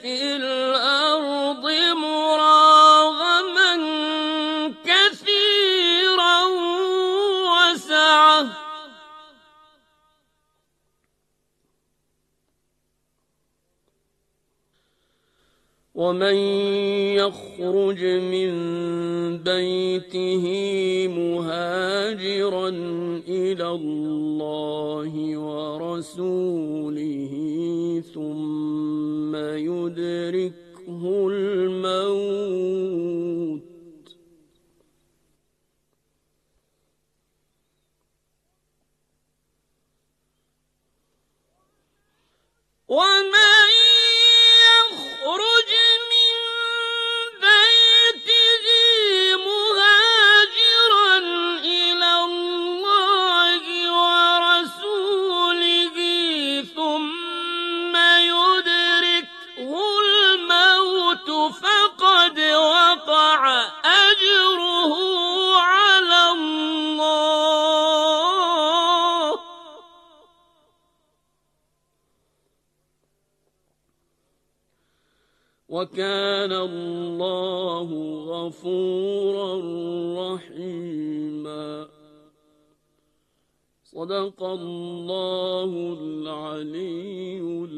في الأرض مراغما كثيرا وسعه ومن يخرج من بيته مهاجرا إلى الله ورسوله ثم يدركه الموت. ومن وكان الله غفورا رحيما. صدق الله العلي العظيم.